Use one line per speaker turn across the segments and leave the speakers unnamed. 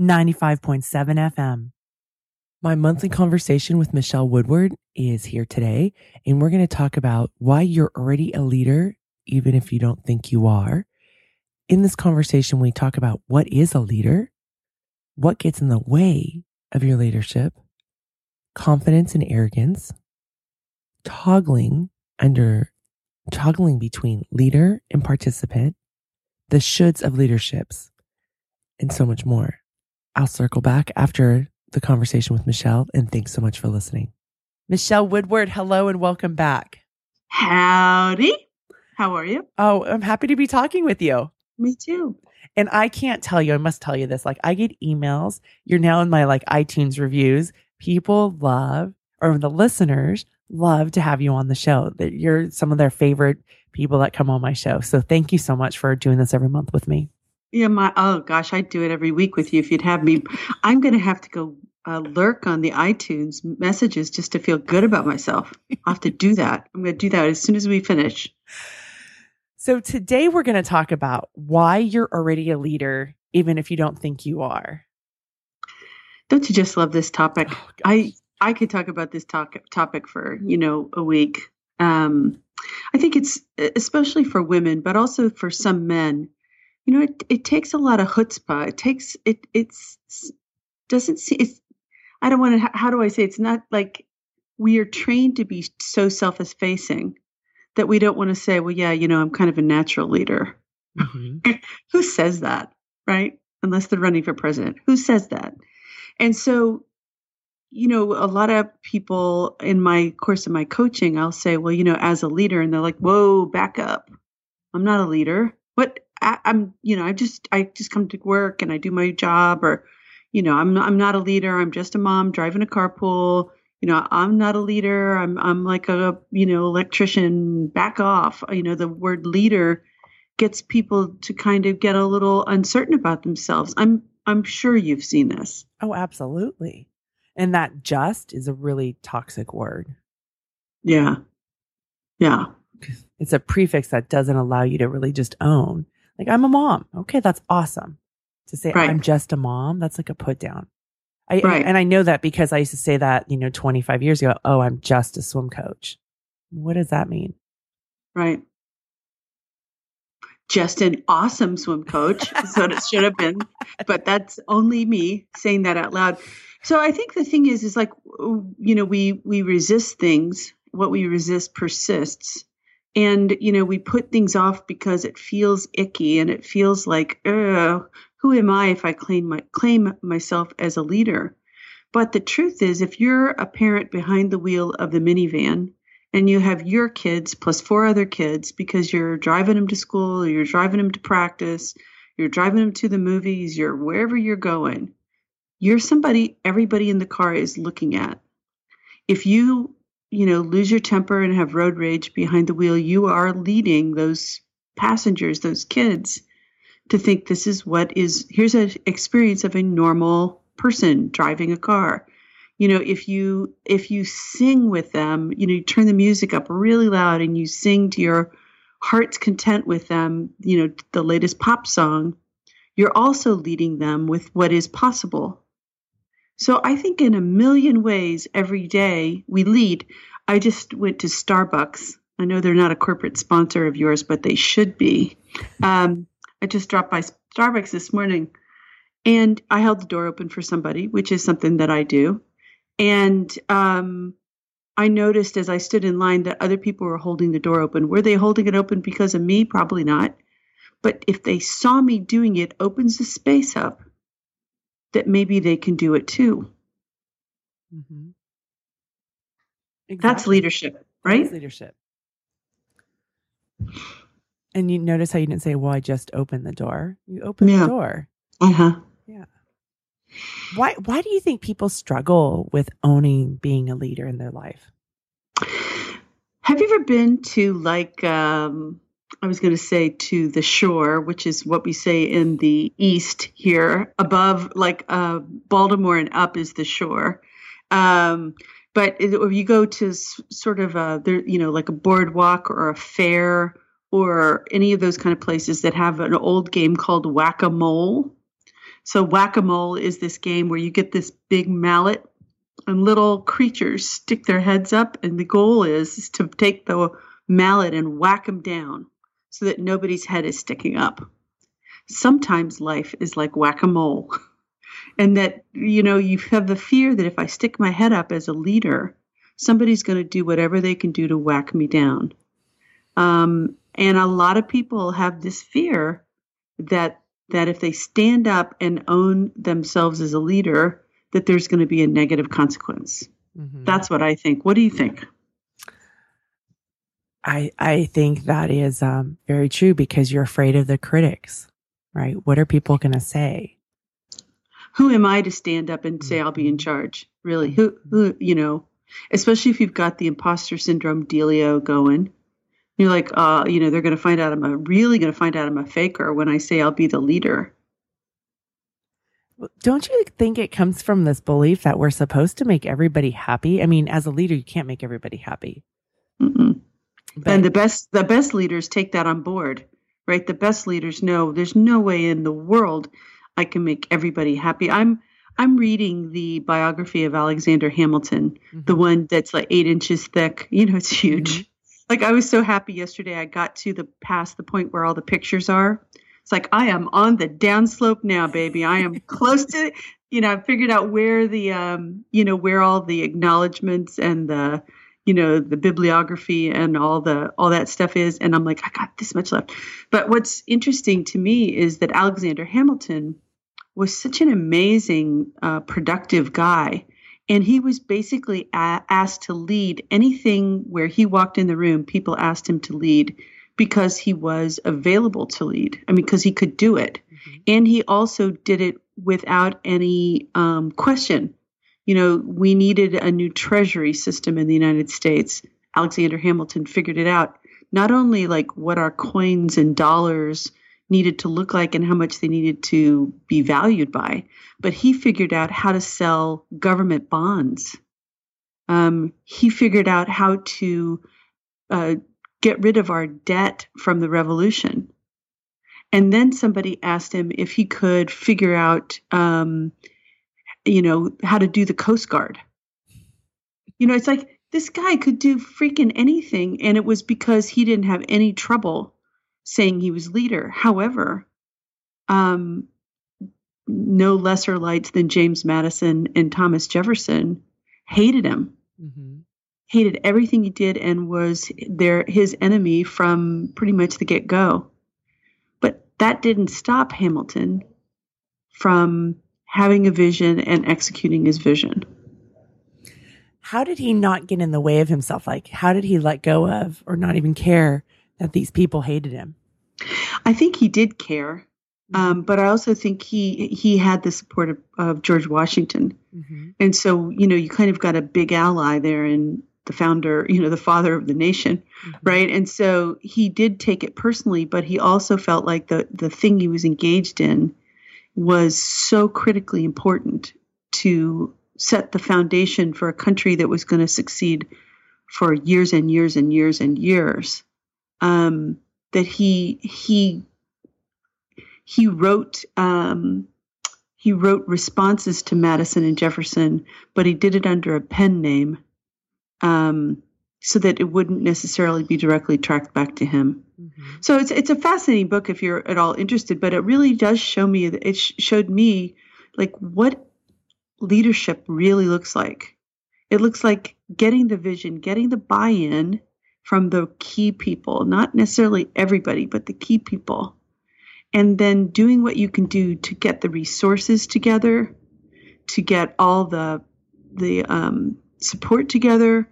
95.7 FM. My monthly conversation with Michele Woodward is here today, and we're going to talk about why you're already a leader, even if you don't think you are. In this conversation, we talk about what is a leader, what gets in the way of your leadership, confidence and arrogance, toggling under toggling between leader and participant, the shoulds of leaderships, and so much more. I'll circle back after the conversation with Michelle, and thanks so much for listening. Michele Woodward, hello and welcome back.
Howdy. How are you?
Oh, I'm happy to be talking with you.
Me too.
And I can't tell you, I must tell you this. Like, I get emails. You're now in my like iTunes reviews. People love, or the listeners love to have you on the show. That you're some of their favorite people that come on my show. So thank you so much for doing this every month with me.
Yeah, my oh gosh, I'd do it every week with you if you'd have me. I'm going to have to go uh, lurk on the iTunes messages just to feel good about myself. I'll have to do that. I'm going to do that as soon as we finish.
So today we're going to talk about why you're already a leader, even if you don't think you are.
Don't you just love this topic?
Oh.
I I could talk about this topic topic for you know a week. Um, I think it's especially for women, but also for some men. You know, it, it takes a lot of chutzpah. It takes it. It's doesn't see. It's. I don't want to. How do I say? It's not like we are trained to be so self-effacing that we don't want to say, well, yeah, you know, I'm kind of a natural leader.
Mhm.
Who says that, right? Unless they're running for president. Who says that? And so, you know, a lot of people in my course of my coaching, I'll say, well, you know, as a leader, and they're like, whoa, back up. I'm not a leader. What I, I'm, you know, I just, I just come to work and I do my job, or, you know, I'm, I'm not a leader. I'm just a mom driving a carpool. You know, I'm not a leader. I'm, I'm like a, you know, electrician. Back off. You know, the word leader gets people to kind of get a little uncertain about themselves. I'm, I'm sure you've seen this.
Oh, absolutely. And that just is a really toxic word.
Yeah. Yeah.
It's a prefix that doesn't allow you to really just own. Like, I'm a mom. Okay, that's awesome. To say
Right.
I'm just a mom, that's like a put down. I,
Right.
And I know that because I used to say that, you know, 25 years ago. Oh, I'm just a swim coach. What does that mean?
Right. Just an awesome swim coach is what it should have been. But that's only me saying that out loud. So I think the thing is, is like, you know, we, we resist things. What we resist persists. And, you know, we put things off because it feels icky and it feels like, Ugh, who am I if I claim my, claim myself as a leader? But the truth is, if you're a parent behind the wheel of the minivan and you have your kids plus four other kids because you're driving them to school, you're driving them to practice, you're driving them to the movies, you're wherever you're going, you're somebody everybody in the car is looking at. If you, you know, lose your temper and have road rage behind the wheel, you are leading those passengers, those kids, to think this is what is here's an experience of a normal person driving a car. You know if you if you sing with them you know you turn the music up really loud and you sing to your heart's content with them you know the latest pop song you're also leading them with what is possible so i think in a million ways every day we lead i just went to starbucks i know they're not a corporate sponsor of yours but they should be um, i just dropped by starbucks this morning and i held the door open for somebody which is something that i do and um, I noticed as I stood in line that other people were holding the door open. Were they holding it open because of me? Probably not. But if they saw me doing it, opens the space up that maybe they can do it too.
Mm-hmm.
That's leadership, right?
That's leadership. And you notice how you didn't say, "Well, I just opened the door." You opened
Yeah.
the door.
Uh huh.
Yeah. Why why do you think people struggle with owning being a leader in their life?
Have you ever been to like um, I was going to say to the shore, which is what we say in the east here, above like uh, Baltimore and up is the shore. Um, but if you go to sort of a, you know, like a boardwalk or a fair or any of those kind of places that have an old game called whack a mole. So whack a mole is this game where you get this big mallet and little creatures stick their heads up, and the goal is, is to take the mallet and whack them down so that nobody's head is sticking up. Sometimes life is like whack a mole, and that, you know, you have the fear that if I stick my head up as a leader, somebody's going to do whatever they can do to whack me down. Um, and a lot of people have this fear that that if they stand up and own themselves as a leader, that there's going to be a negative consequence.
Mm-hmm.
That's what I think. What do you think?
I I think that is um, very true because you're afraid of the critics, right? What are people going to say?
Who am I to stand up and say I'll be in charge? Really? Who who you know, especially if you've got the imposter syndrome dealio going. You're like, uh, you know, they're going to find out I'm a really going to find out I'm a faker when I say I'll be the leader.
Don't you think it comes from this belief that we're supposed to make everybody happy? I mean, as a leader, you can't make everybody happy.
Mm-mm.
But
and the best the best leaders take that on board right? The best leaders know there's no way in the world i can make everybody happy. I'm i'm reading the biography of alexander hamilton
Mhm.
the one that's like eight inches thick. You know it's huge.
Mhm.
like i was so happy yesterday i got to the past the point where all the pictures are. It's like i am on the downslope now baby. I am close to you know i figured out where the um you know where all the acknowledgments and the you know the bibliography and all the all that stuff is and i'm like i got this much left. But what's interesting to me is that alexander hamilton was such an amazing uh, productive guy and he was basically a- asked to lead anything where he walked in the room people asked him to lead because he was available to lead. I mean because he could do it.
Mhm.
and he also did it without any um, question you know, we needed a new treasury system in the United States. Alexander Hamilton figured it out. Not only like what our coins and dollars needed to look like and how much they needed to be valued by, but he figured out how to sell government bonds. Um, he figured out how to uh, get rid of our debt from the revolution. And then somebody asked him if he could figure out um, you know, how to do the Coast Guard. You know, it's like this guy could do freaking anything, and it was because he didn't have any trouble saying he was leader. However, um, no lesser lights than James Madison and Thomas Jefferson hated him,
Mhm.
hated everything he did, and was their his enemy from pretty much the get go. But that didn't stop Hamilton from having a vision and executing his vision.
How did he not get in the way of himself? Like, how did he let go of or not even care that these people hated him?
I think he did care, um, but I also think he he had the support of, of George Washington,
hmm
and so you know you kind of got a big ally there in the founder, you know, the father of the nation, right? And so he did take it personally, but he also felt like the the thing he was engaged in was so critically important to set the foundation for a country that was going to succeed for years and years and years and years. Um, that he he he wrote um, he wrote responses to Madison and Jefferson, but he did it under a pen name, um, so that it wouldn't necessarily be directly tracked back to him.
hmm
So it's it's a fascinating book if you're at all interested, but it really does show me it sh- showed me like what leadership really looks like. It looks like getting the vision, getting the buy-in from the key people, not necessarily everybody, but the key people. And then doing what you can do to get the resources together, to get all the the um, support together,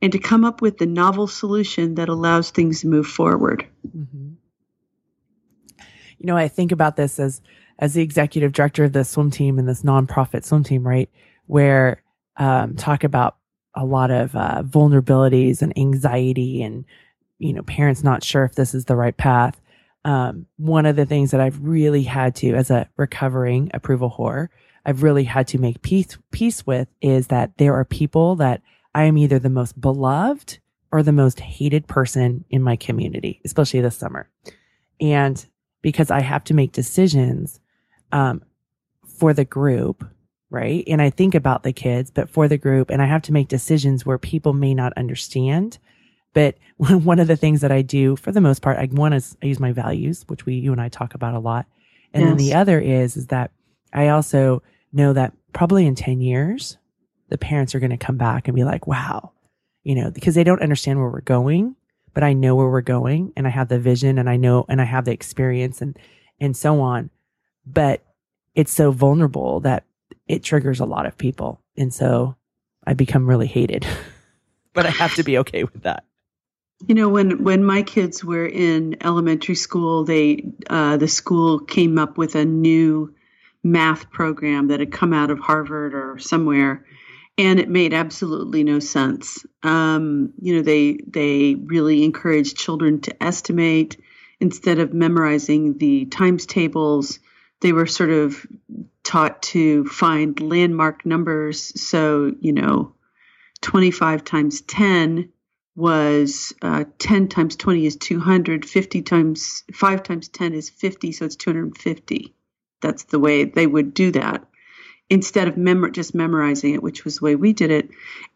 and to come up with the novel solution that allows things to move forward.
hmm You know, I think about this as as the executive director of the swim team and this nonprofit swim team, right, where um, talk about a lot of uh, vulnerabilities and anxiety and you know parents not sure if this is the right path. Um, one of the things that i've really had to as a recovering approval whore i've really had to make peace peace with is that there are people that i am either the most beloved or the most hated person in my community especially this summer and because i have to make decisions um, for the group right? And I think about the kids, but for the group, and I have to make decisions where people may not understand. But one of the things that I do for the most part, I one is I use my values, which we you and I talk about a lot. And yes. then the other is is that I also know that probably in 10 years, the parents are going to come back and be like, wow, you know, because they don't understand where we're going, but I know where we're going and I have the vision and I know and I have the experience and and so on. But it's so vulnerable that it triggers a lot of people. And so I become really hated. but I have to be okay with that.
You know, when when my kids were in elementary school, they uh, the school came up with a new math program that had come out of Harvard or somewhere, and it made absolutely no sense. Um, you know, they they really encouraged children to estimate instead of memorizing the times tables. They were sort of taught to find landmark numbers. So, you know, 25 times 10 was uh, 10 times 20 is 200, 50 times 5 times 10 is 50, so it's 250. That's the way they would do that instead of mem- just memorizing it, which was the way we did it.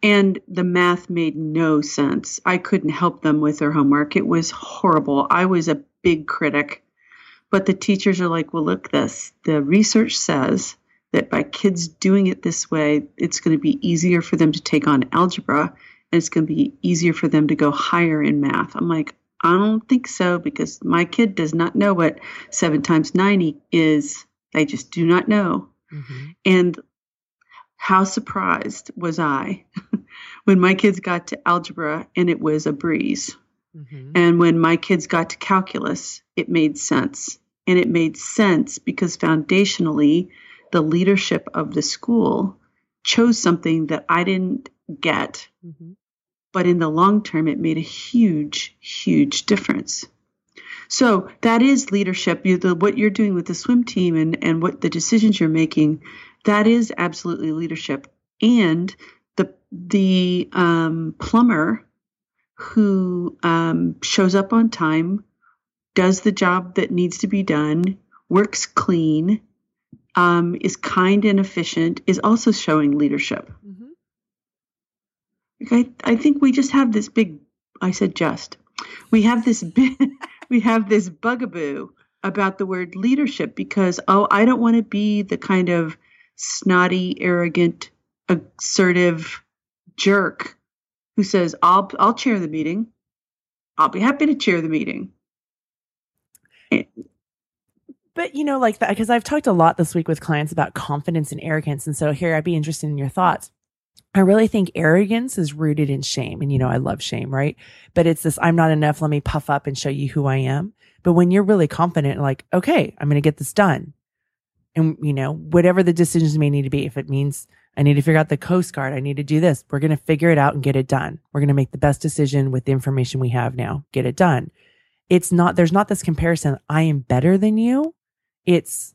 And the math made no sense. I couldn't help them with their homework. It was horrible. I was a big critic but the teachers are like, well, look, this the research says that by kids doing it this way, it's going to be easier for them to take on algebra and it's going to be easier for them to go higher in math. I'm like, I don't think so because my kid does not know what seven times 90 is. They just do not know. Mm-hmm. And how surprised was I when my kids got to algebra and it was a breeze. Mm-hmm. And when my kids got to calculus, it made sense. And it made sense because foundationally, the leadership of the school chose something that I didn't get. Mm-hmm. But in the long term, it made a huge, huge difference. So that is leadership. You, the, what you're doing with the swim team and, and what the decisions you're making, that is absolutely leadership. And the the um, plumber who um, shows up on time, does the job that needs to be done, works clean, um, is kind and efficient, is also showing leadership. Mm-hmm. I, I think we just have this big. I said just. We have this big, we have this bugaboo about the word leadership because oh, I don't want to be the kind of snotty, arrogant, assertive jerk who says, "I'll I'll chair the meeting. I'll be happy to chair the meeting." Eh.
But you know, like that, because I've talked a lot this week with clients about confidence and arrogance. And so here I'd be interested in your thoughts. I really think arrogance is rooted in shame. And you know, I love shame, right? But it's this I'm not enough. Let me puff up and show you who I am. But when you're really confident, like, okay, I'm going to get this done. And, you know, whatever the decisions may need to be, if it means I need to figure out the Coast Guard, I need to do this, we're going to figure it out and get it done. We're going to make the best decision with the information we have now, get it done. It's not, there's not this comparison. I am better than you. It's,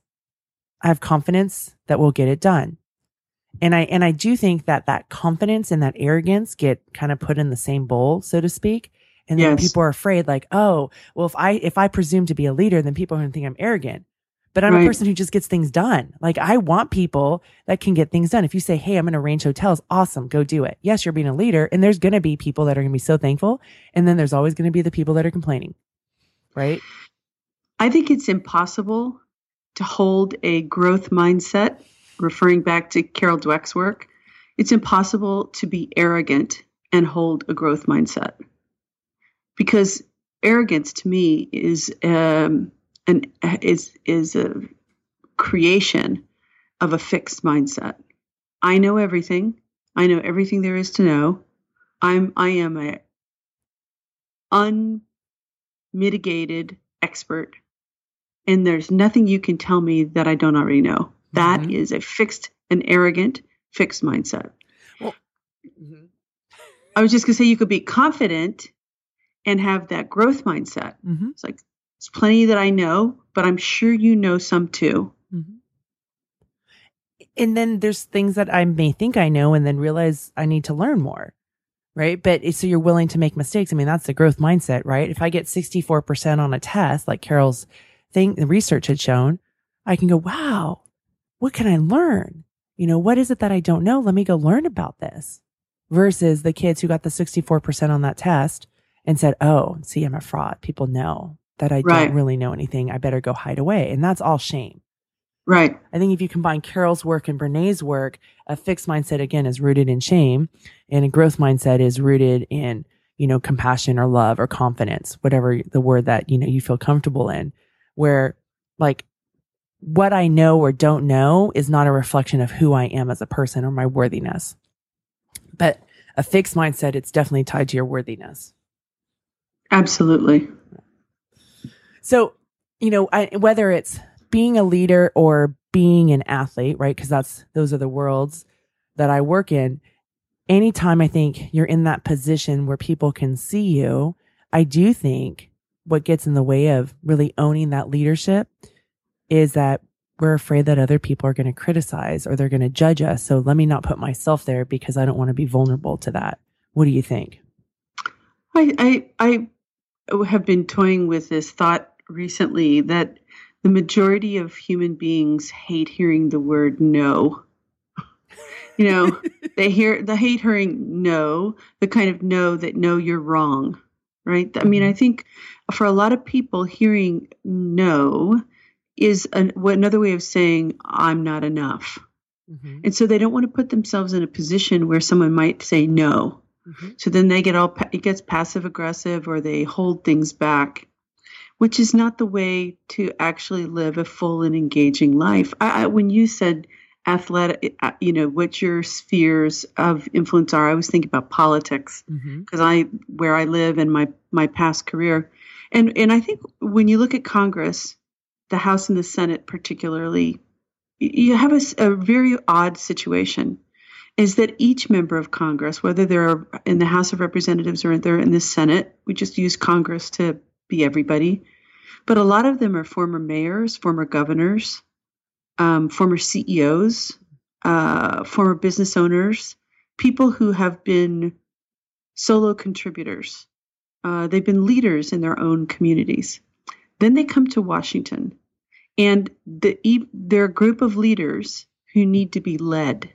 I have confidence that we'll get it done. And I, and I do think that that confidence and that arrogance get kind of put in the same bowl, so to speak. And then yes. people are afraid, like, oh, well, if I, if I presume to be a leader, then people are going to think I'm arrogant. But I'm right. a person who just gets things done. Like I want people that can get things done. If you say, Hey, I'm going to arrange hotels, awesome. Go do it. Yes, you're being a leader and there's going to be people that are going to be so thankful. And then there's always going to be the people that are complaining. Right.
I think it's impossible to hold a growth mindset, referring back to Carol Dweck's work, it's impossible to be arrogant and hold a growth mindset. Because arrogance to me is um, an is is a creation of a fixed mindset. I know everything. I know everything there is to know. I'm I am a unmitigated expert and there's nothing you can tell me that I don't already know. That
Mhm.
is a fixed and arrogant fixed mindset.
Mhm.
I was just going to say you could be confident and have that growth mindset.
Mhm.
It's like, it's plenty that I know, but I'm sure you know some too.
Mhm. And then there's things that I may think I know and then realize I need to learn more. Right. But so you're willing to make mistakes. I mean, that's the growth mindset, right? If I get 64% on a test, like Carol's thing, the research had shown, I can go, wow, what can I learn? You know, what is it that I don't know? Let me go learn about this versus the kids who got the 64% on that test and said, oh, see, I'm a fraud. People know that I
Right.
don't really know anything. I better go hide away. And that's all shame.
Right.
I think if you combine Carol's work and Brene's work, a fixed mindset again is rooted in shame and a growth mindset is rooted in, you know, compassion or love or confidence, whatever the word that, you know, you feel comfortable in, where like what I know or don't know is not a reflection of who I am as a person or my worthiness. But a fixed mindset, it's definitely tied to your worthiness.
Absolutely.
So, you know, I, whether it's being a leader or being an athlete, right? Because that's those are the worlds that I work in. Anytime I think you're in that position where people can see you, I do think what gets in the way of really owning that leadership is that we're afraid that other people are going to criticize or they're going to judge us. So let me not put myself there because I don't want to be vulnerable to that. What do you think?
I, I I have been toying with this thought recently that the majority of human beings hate hearing the word no. You know, they hear they hate hearing no, the kind of no that no you're wrong, right? I mean, I mm-hmm. think for a lot of people hearing no is an, another way of saying I'm not enough.
Mm-hmm.
And so they don't want to put themselves in a position where someone might say no.
Mm-hmm.
So then they get all it gets passive aggressive or they hold things back, which is not the way to actually live a full and engaging life. I, I, when you said athletic, uh, you know what your spheres of influence are, I was thinking about politics
Mm-hmm.
because I where I live and my my past career, and and I think when you look at Congress, the House and the Senate particularly, you have a very odd situation. Is that each member of Congress, whether they're in the House of Representatives or they're in the Senate, we just use Congress to be everybody, but a lot of them are former mayors, former governors, um, former CEOs, uh, former business owners, people who have been solo contributors. Uh, they've been leaders in their own communities. Then they come to Washington, and the, they're a group of leaders who need to be led.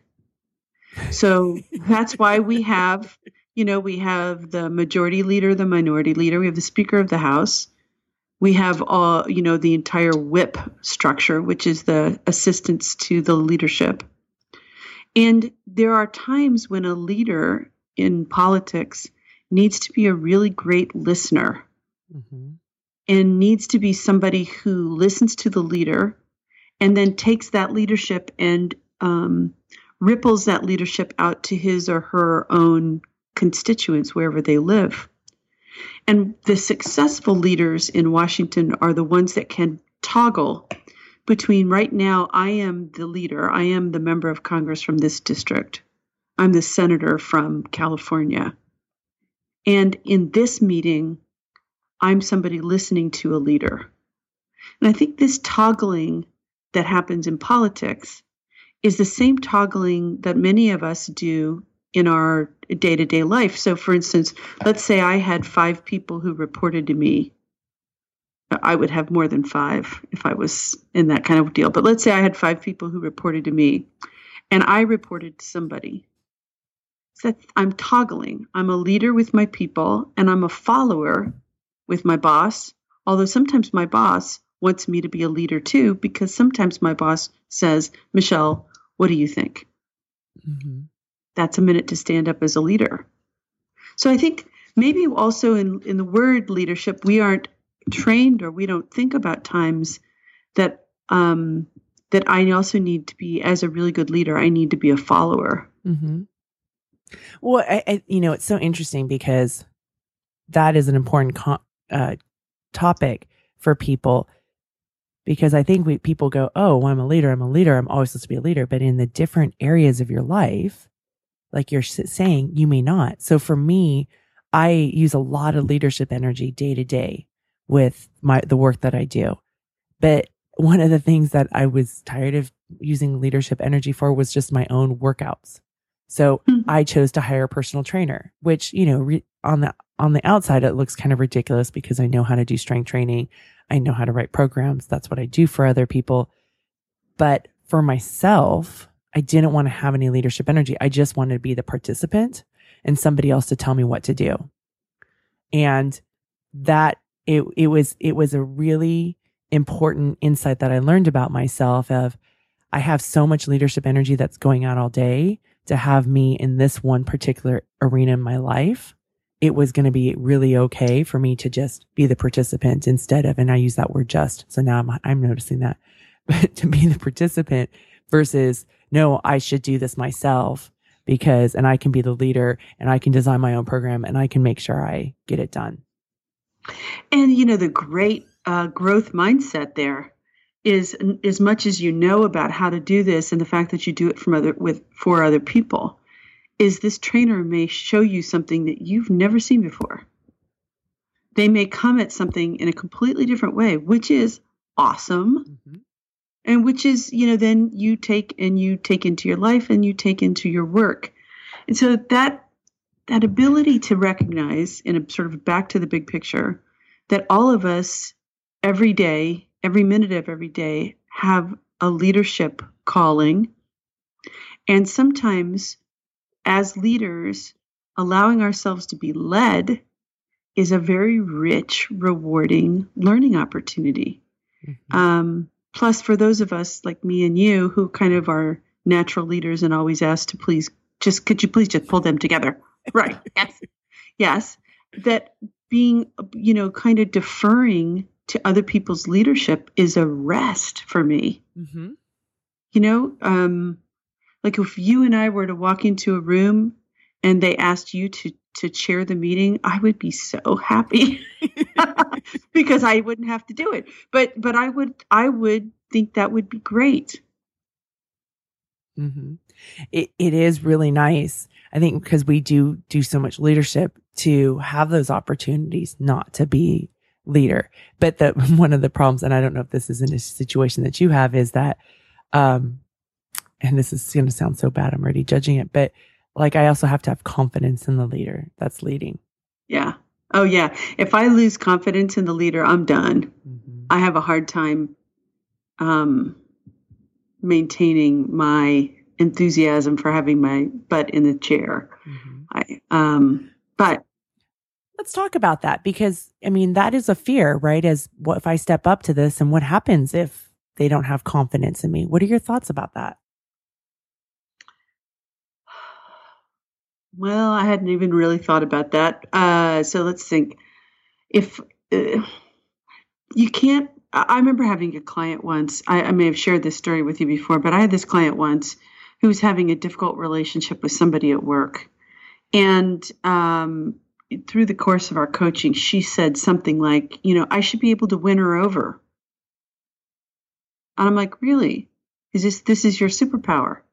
So that's why we have, you know, we have the majority leader, the minority leader, we have the Speaker of the House, we have all, you know, the entire whip structure, which is the assistance to the leadership. And there are times when a leader in politics needs to be a really great listener
Mm-hmm.
And needs to be somebody who listens to the leader and then takes that leadership and um, ripples that leadership out to his or her own constituents wherever they live. And the successful leaders in Washington are the ones that can toggle between right now, I am the leader, I am the member of Congress from this district, I'm the senator from California. And in this meeting, I'm somebody listening to a leader. And I think this toggling that happens in politics is the same toggling that many of us do in our day to day life. So, for instance, let's say I had five people who reported to me. I would have more than five if I was in that kind of deal. But let's say I had five people who reported to me and I reported to somebody. So I'm toggling. I'm a leader with my people and I'm a follower with my boss. Although sometimes my boss wants me to be a leader too, because sometimes my boss says, Michelle, what do you think?
Mm-hmm.
That's a minute to stand up as a leader. So I think maybe also in, in the word leadership, we aren't trained or we don't think about times that um, that I also need to be as a really good leader. I need to be a follower.
Mm-hmm. Well, I, I, you know, it's so interesting because that is an important co- uh, topic for people. because I think we, people go, Oh, well, I'm a leader. I'm a leader. I'm always supposed to be a leader. But in the different areas of your life, like you're saying, you may not. So for me, I use a lot of leadership energy day to day with my, the work that I do. But one of the things that I was tired of using leadership energy for was just my own workouts. So mm-hmm. I chose to hire a personal trainer, which, you know, re- on the, on the outside, it looks kind of ridiculous because I know how to do strength training. I know how to write programs. That's what I do for other people. But for myself, I didn't want to have any leadership energy. I just wanted to be the participant and somebody else to tell me what to do. And that it, it was, it was a really important insight that I learned about myself of I have so much leadership energy that's going out all day to have me in this one particular arena in my life. It was going to be really okay for me to just be the participant instead of, and I use that word just. So now I'm, I'm noticing that, but to be the participant versus no, I should do this myself because, and I can be the leader and I can design my own program and I can make sure I get it done.
And, you know, the great uh, growth mindset there is as much as you know about how to do this and the fact that you do it from other with for other people is this trainer may show you something that you've never seen before. They may come at something in a completely different way which is awesome. Mm-hmm. And which is you know then you take and you take into your life and you take into your work. And so that that ability to recognize in a sort of back to the big picture that all of us every day every minute of every day have a leadership calling. And sometimes as leaders allowing ourselves to be led is a very rich rewarding learning opportunity mm-hmm. um, Plus, for those of us like me and you who kind of are natural leaders and always ask to please just could you please just pull them together? Right. yes. Yes. That being, you know, kind of deferring to other people's leadership is a rest for me. Mm-hmm. You know, um, like if you and I were to walk into a room and they asked you to to chair the meeting, I would be so happy because I wouldn't have to do it. But but I would I would think that would be great.
Mm-hmm. It it is really nice. I think because we do do so much leadership to have those opportunities not to be leader. But the one of the problems, and I don't know if this is in a situation that you have, is that, um, and this is going to sound so bad. I'm already judging it, but like I also have to have confidence in the leader that's leading.
Yeah. Oh yeah. If I lose confidence in the leader, I'm done. Mm-hmm. I have a hard time um, maintaining my enthusiasm for having my butt in the chair. Mm-hmm. I um but
let's talk about that because I mean that is a fear, right? As what if I step up to this and what happens if they don't have confidence in me? What are your thoughts about that?
Well, I hadn't even really thought about that. Uh, so let's think. If uh, you can't, I remember having a client once. I, I, may have shared this story with you before, but I had this client once who was having a difficult relationship with somebody at work. And um, through the course of our coaching, she said something like, You know, I should be able to win her over. And I'm like, Really? Is this this is your superpower?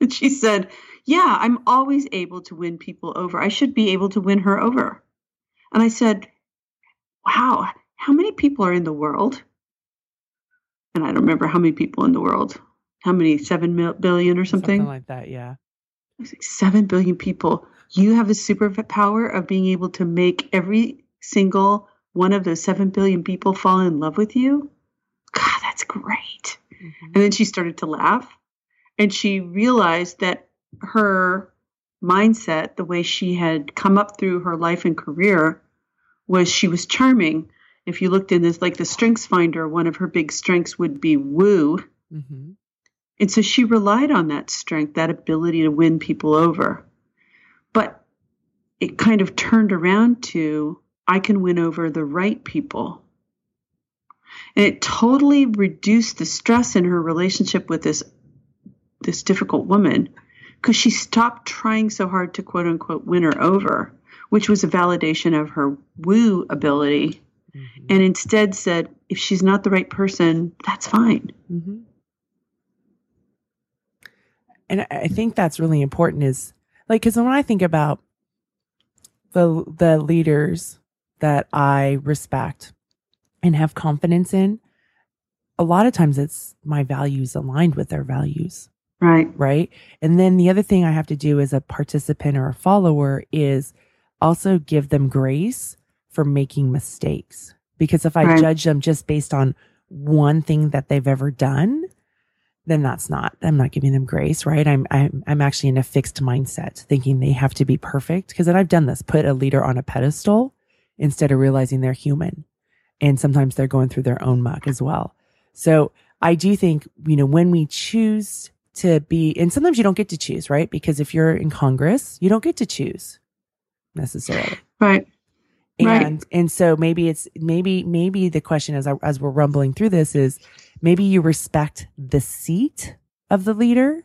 And she said, yeah, I'm always able to win people over. I should be able to win her over. And I said, Wow, how many people are in the world? And I don't remember how many people in the world. How many? Seven billion or something?
Something like that, yeah.
I was like, seven billion people. You have the superpower of being able to make every single one of those seven billion people fall in love with you. God, that's great. Mm-hmm. And then she started to laugh and she realized that her mindset, the way she had come up through her life and career, was she was charming. If you looked in this, like the Strengths Finder, one of her big strengths would be woo. Mm-hmm. And so she relied on that strength, that ability to win people over. But it kind of turned around to I can win over the right people. And it totally reduced the stress in her relationship with this this difficult woman because she stopped trying so hard to quote unquote win her over, which was a validation of her woo ability. mm-hmm. and instead said, if she's not the right person, that's fine.
Mm-hmm. And I think that's really important is like, cause when I think about the, the leaders that I respect and have confidence in, a lot of times it's my values aligned with their values.
Right.
Right. And then the other thing I have to do as a participant or a follower is also give them grace for making mistakes. Because if I right. judge them just based on one thing that they've ever done, then that's not, I'm not giving them grace, right? I'm, I'm, I'm actually in a fixed mindset thinking they have to be perfect. Cause then I've done this, put a leader on a pedestal instead of realizing they're human. And sometimes they're going through their own muck as well. So I do think, you know, when we choose to be, and sometimes you don't get to choose, right? Because if you're in Congress, you don't get to choose necessarily.
Right.
And,
right.
and so maybe it's, maybe, maybe the question as, I, as we're rumbling through this is maybe you respect the seat of the leader,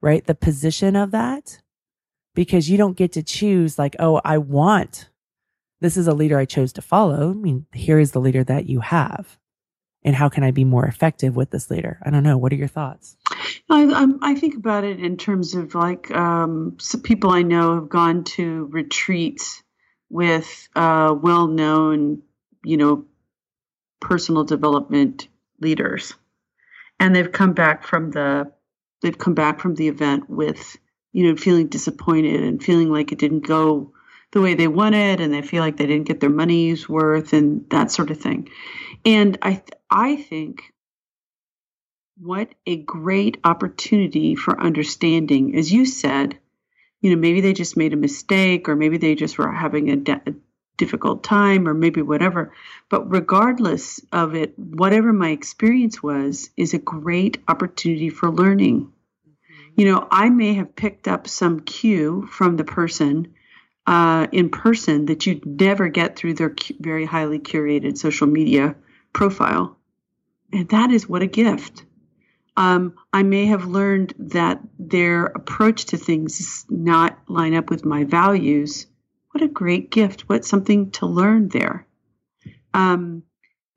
right? The position of that because you don't get to choose like, oh, I want, this is a leader I chose to follow. I mean, here is the leader that you have and how can I be more effective with this later? I don't know. What are your thoughts?
I, I think about it in terms of like um, people I know have gone to retreats with uh, well-known, you know, personal development leaders, and they've come back from the they've come back from the event with you know feeling disappointed and feeling like it didn't go the way they wanted and they feel like they didn't get their money's worth and that sort of thing. And I I think what a great opportunity for understanding as you said, you know, maybe they just made a mistake or maybe they just were having a, de- a difficult time or maybe whatever. But regardless of it, whatever my experience was is a great opportunity for learning. Mm-hmm. You know, I may have picked up some cue from the person uh, in person that you'd never get through their cu- very highly curated social media profile. And that is what a gift. Um, I may have learned that their approach to things does not line up with my values. What a great gift. What something to learn there. Um,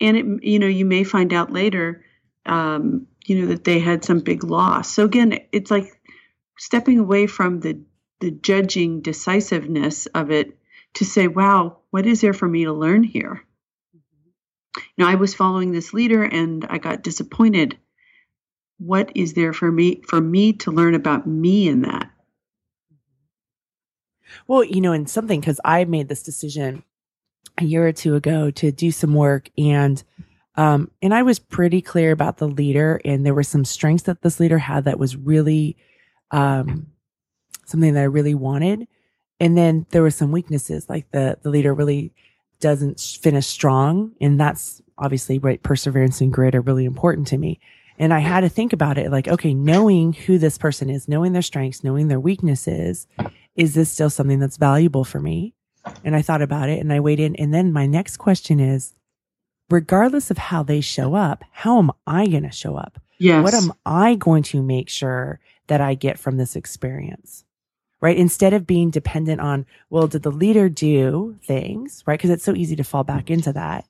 and it, you know, you may find out later, um, you know, that they had some big loss. So again, it's like stepping away from the the judging decisiveness of it to say, wow, what is there for me to learn here? You know, I was following this leader and I got disappointed. What is there for me for me to learn about me in that?
Well, you know, and something because I made this decision a year or two ago to do some work and um and I was pretty clear about the leader and there were some strengths that this leader had that was really um something that I really wanted. And then there were some weaknesses, like the, the leader really doesn't finish strong. And that's obviously right. Perseverance and grit are really important to me. And I had to think about it like, okay, knowing who this person is, knowing their strengths, knowing their weaknesses, is this still something that's valuable for me? And I thought about it and I weighed in. And then my next question is, regardless of how they show up, how am I going to show up?
Yes.
What am I going to make sure that I get from this experience? Right? Instead of being dependent on, well, did the leader do things, right? Because it's so easy to fall back into that.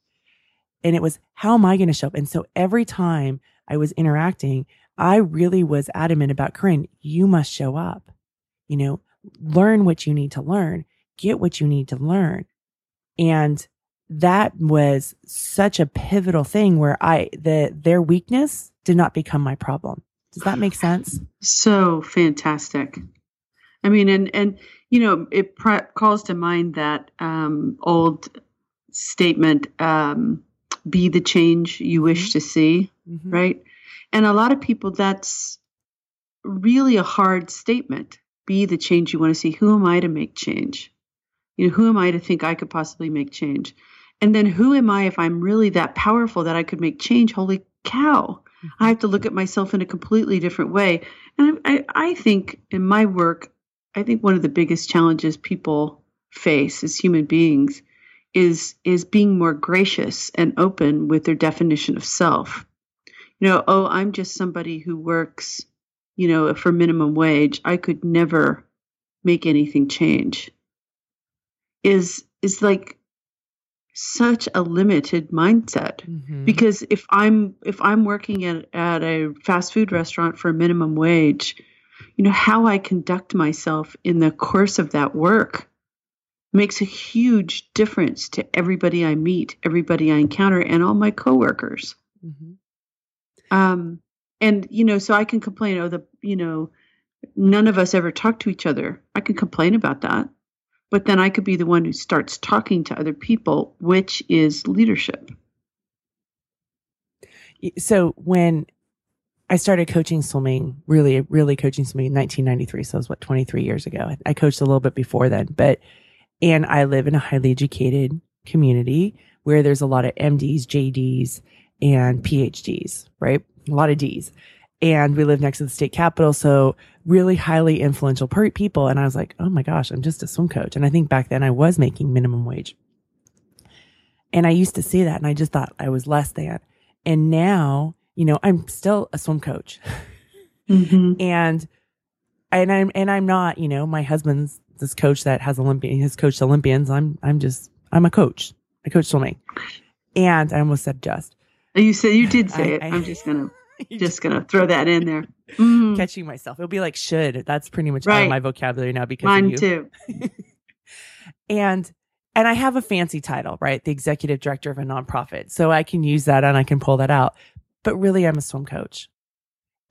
And it was, how am I going to show up? And so every time I was interacting, I really was adamant about Koren, you must show up, you know, learn what you need to learn, get what you need to learn. And that was such a pivotal thing where I, the, their weakness did not become my problem. Does that make sense?
So fantastic. I mean, and and you know, it pr- calls to mind that um, old statement: um, "Be the change you wish mm-hmm. to see." Mm-hmm. Right, and a lot of people that's really a hard statement. Be the change you want to see. Who am I to make change? You know, who am I to think I could possibly make change? And then who am I if I'm really that powerful that I could make change? Holy cow! Mm-hmm. I have to look at myself in a completely different way. And I, I, I think in my work, I think one of the biggest challenges people face as human beings is is being more gracious and open with their definition of self. You know, oh, I'm just somebody who works, you know, for minimum wage. I could never make anything change. Is is like such a limited mindset
Mhm.
because if i'm if i'm working at, at a fast food restaurant for a minimum wage you know how i conduct myself in the course of that work makes a huge difference to everybody i meet everybody i encounter and all my coworkers.
Mhm.
um and you know so i can complain oh the you know none of us ever talk to each other. I can complain about that. But then i could be the one who starts talking to other people which is leadership.
So when I started coaching swimming, really, really coaching swimming in 1993. So it was what, 23 years ago. I- coached a little bit before then, but, and I live in a highly educated community where there's a lot of MDs, JDs, and PhDs, right? A lot of Ds. And we live next to the state capitol. So really highly influential people. And I was like, oh my gosh, I'm just a swim coach. And I think back then I was making minimum wage. And I used to see that and I just thought I was less than. And now, you know, I'm still a swim coach
mm-hmm.
and, and I'm, and I'm not, you know, my husband's this coach that has Olympian, has coached Olympians. I'm, I'm just, I'm a coach. I coach swimming. And I almost said just.
you said you did say
I-
it
I-
i'm just gonna just gonna throw that in there Mhm.
catching myself. It'll be like should. That's pretty much out
Right.
of my vocabulary now because
mine
of you.
too
and and I have a fancy title, right? The executive director of a nonprofit. So I can use that and I can pull that out. But really I'm a swim coach.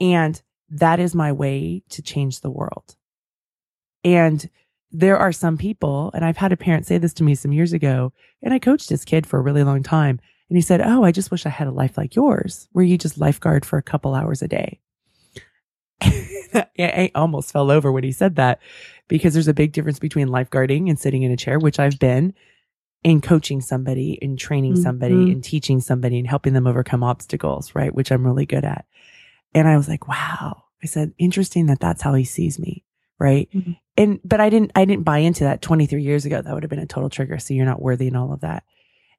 And that is my way to change the world. And there are some people, and I've had a parent say this to me some years ago, and I coached this kid for a really long time. And he said, Oh, I just wish I had a life like yours, where you just lifeguard for a couple hours a day. I almost fell over when he said that because there's a big difference between lifeguarding and sitting in a chair, which I've been, and coaching somebody and training somebody
Mhm.
and teaching somebody and helping them overcome obstacles, right? Which I'm really good at. And I was like, wow. I said, interesting that that's how he sees me. Right.
Mhm.
And, but I didn't, I didn't buy into that 23 years ago. That would have been a total trigger. So you're not worthy and all of that.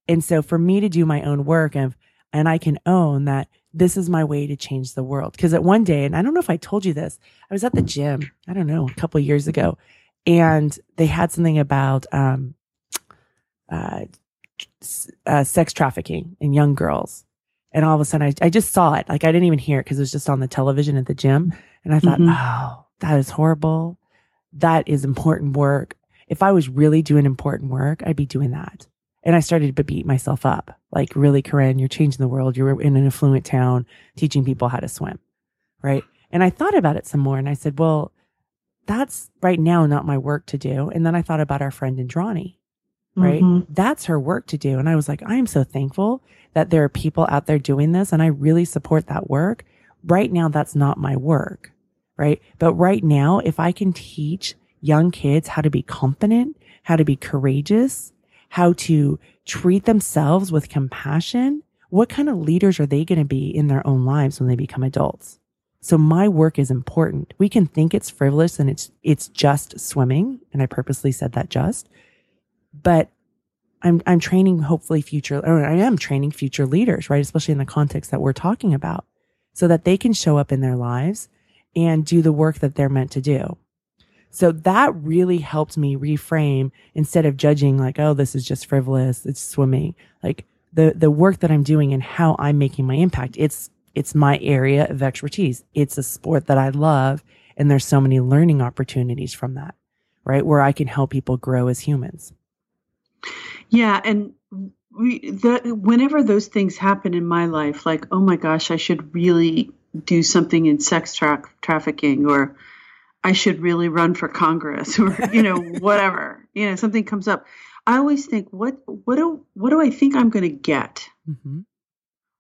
And so for me to do my own work of, and I can own that this is my way to change the world. Cause at one day, and I don't know if I told you this, I was at the gym, I don't know, a couple of years ago, and they had something about, um, uh, uh, sex trafficking in young girls. And all of a sudden I, I just saw it. Like I didn't even hear it because it was just on the television at the gym. And I thought,
Mhm.
oh, that is horrible. That is important work. If I was really doing important work, I'd be doing that. And I started to beat myself up. Like, really, Koren, you're changing the world. You're in an affluent town teaching people how to swim. Right. And I thought about it some more and I said, well, that's right now not my work to do. And then I thought about our friend Indrani right?
Mhm.
That's her work to do. And I was like, I am so thankful that there are people out there doing this and I really support that work. Right now, that's not my work, right? But right now, if I can teach young kids how to be confident, how to be courageous, how to treat themselves with compassion, what kind of leaders are they going to be in their own lives when they become adults? So my work is important. We can think it's frivolous and it's, it's just swimming. And I purposely said that just, but I'm I'm training hopefully future or I am training future leaders, right? Especially in the context that we're talking about, so that they can show up in their lives and do the work that they're meant to do. So that really helped me reframe instead of judging like, oh, this is just frivolous, it's swimming. Like the the work that I'm doing and how I'm making my impact, it's it's my area of expertise. It's a sport that I love and there's so many learning opportunities from that, right? Where I can help people grow as humans.
Yeah, and we the whenever those things happen in my life, like oh my gosh, I should really do something in sex tra- trafficking, or I should really run for Congress, or you know whatever, you know something comes up. I always think, what what do what do I think I'm going to get?
Mm-hmm.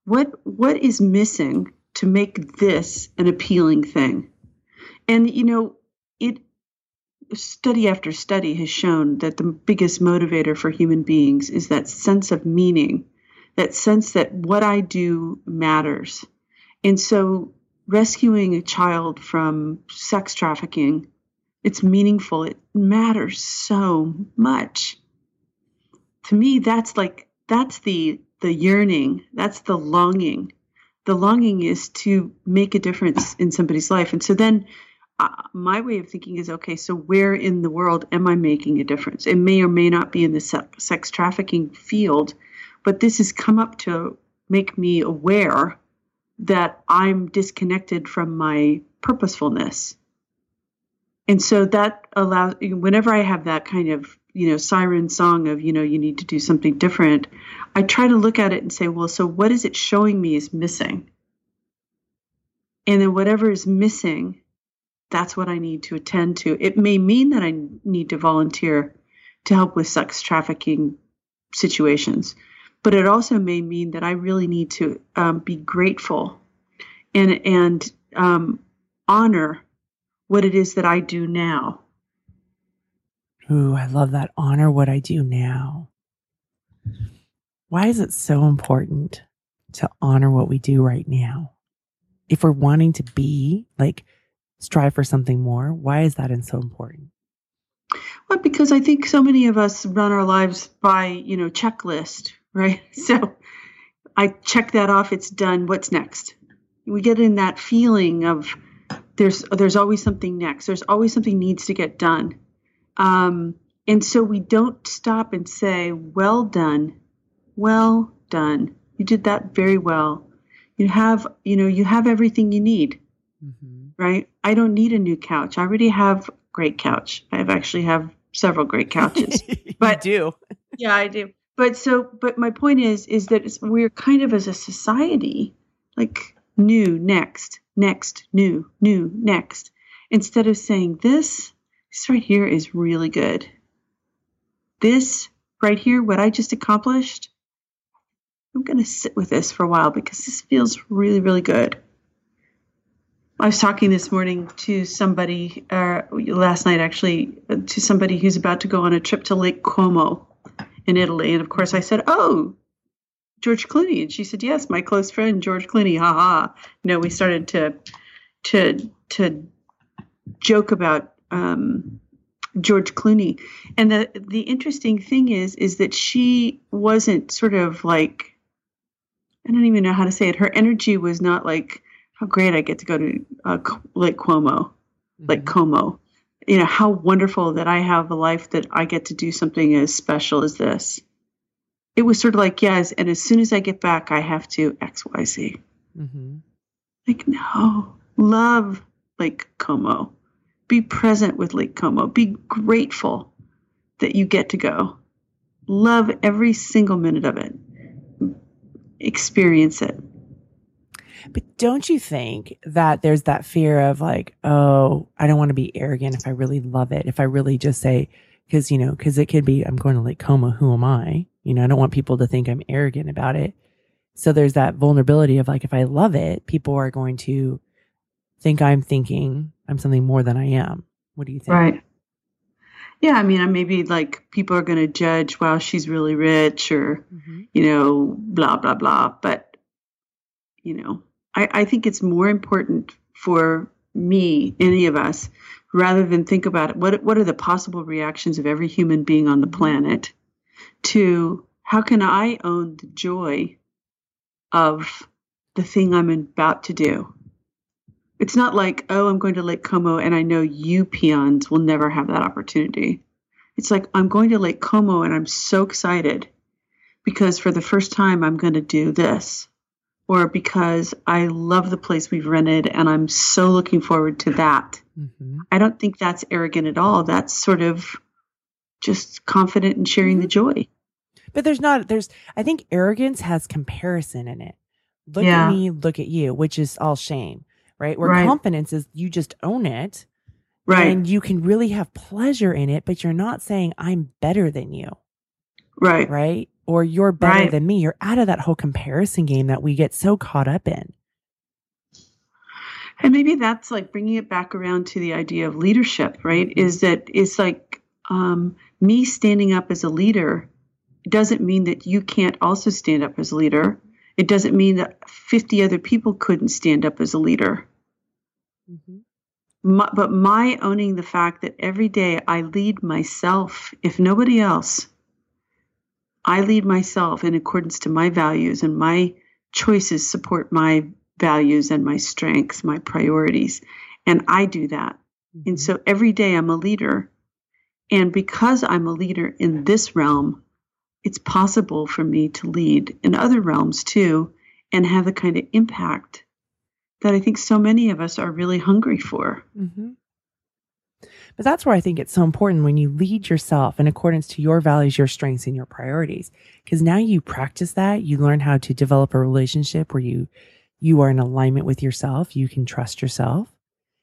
What what is missing to make this an appealing thing? And you know, it study after study has shown that the biggest motivator for human beings is that sense of meaning, that sense that what I do matters. And so rescuing a child from sex trafficking, it's meaningful. It matters so much. To me, that's like that's the the yearning, that's the longing. The longing is to make a difference in somebody's life. And so then uh, my way of thinking is okay, so where in the world am I making a difference? It may or may not be in the sex trafficking field, but this has come up to make me aware that I'm disconnected from my purposefulness. And so that allows, whenever I have that kind of, you know, siren song of, you know, you need to do something different, I try to look at it and say, well, so what is it showing me is missing? And then whatever is missing, that's what I need to attend to. It may mean that I need to volunteer to help with sex trafficking situations, but it also may mean that I really need to um, be grateful and and um, honor what it is that I do now.
Ooh, I love that. Honor what I do now. Why is it so important to honor what we do right now? If we're wanting to be like strive for something more, why is that so important?
Well, because I think so many of us run our lives by, you know, checklist, right? So I check that off, it's done. What's next? We get in that feeling of there's there's always something next. There's always something needs to get done. Um, and so we don't stop and say, "Well done, well done. You did that very well. You have, you know, you have everything you need." Mm-hmm. Right? I don't need a new couch. I already have great couch. I have actually have several great couches.
but do.
yeah, I do. But so, but my point is, is that we're kind of as a society, like new, next, next, new, new, next, instead of saying this, this right here is really good. This right here, what I just accomplished, I'm going to sit with this for a while because this feels really, really good. I was talking this morning to somebody, uh, last night actually, uh, to somebody who's about to go on a trip to Lake Como in Italy. And of course, I said, Oh, George Clooney. And she said, Yes, my close friend, George Clooney. Ha ha. You know, we started to, to, to joke about, um, George Clooney. And the the interesting thing is is that she wasn't sort of like I don't even know how to say it. Her energy was not like how great I get to go to uh, Lake Cuomo, mm-hmm. Lake Como. You know, how wonderful that I have a life that I get to do something as special as this. It was sort of like, yes, and as soon as I get back, I have to X, Y, Z. Mm-hmm. Like, no, love Lake Como. Be present with Lake Como. Be grateful that you get to go. Love every single minute of it. Experience it.
But don't you think that there's that fear of like, oh, I don't want to be arrogant if I really love it. If I really just say, because, you know, because it could be, I'm going to Lake Como, who am I? You know, I don't want people to think I'm arrogant about it. So there's that vulnerability of like, if I love it, people are going to think I'm thinking I'm something more than I am. What do you think?
Right. Yeah, I mean, maybe like people are going to judge, wow, she's really rich or, mm-hmm. you know, blah, blah, blah. But, you know, I, I think it's more important for me, any of us, rather than think about it, what what are the possible reactions of every human being on the planet, to how can I own the joy of the thing I'm about to do? It's not like, oh, I'm going to Lake Como and I know you peons will never have that opportunity. It's like, I'm going to Lake Como and I'm so excited because for the first time I'm going to do this or because I love the place we've rented and I'm so looking forward to that. Mm-hmm. I don't think that's arrogant at all. That's sort of just confident in sharing the mm-hmm. joy.
But there's not, there's, I think arrogance has comparison in it. Look yeah. at me, look at you, which is all shame, right? Where right. confidence is you just own it. Right. And you can really have pleasure in it, but you're not saying I'm better than you.
Right.
Right or you're better right. than me. You're out of that whole comparison game that we get so caught up in.
And maybe that's like bringing it back around to the idea of leadership, right? Is that it's like um, me standing up as a leader doesn't mean that you can't also stand up as a leader. It doesn't mean that 50 other people couldn't stand up as a leader. Mm-hmm. My, but my owning the fact that every day I lead myself, if nobody else, I lead myself in accordance to my values, and my choices support my values and my strengths, my priorities. And I do that. And so every day I'm a leader. And because I'm a leader in this realm, it's possible for me to lead in other realms too and have the kind of impact that I think so many of us are really hungry for.
Mm-hmm. But that's where I think it's so important when you lead yourself in accordance to your values, your strengths, and your priorities. Because now you practice that, you learn how to develop a relationship where you you are in alignment with yourself, you can trust yourself,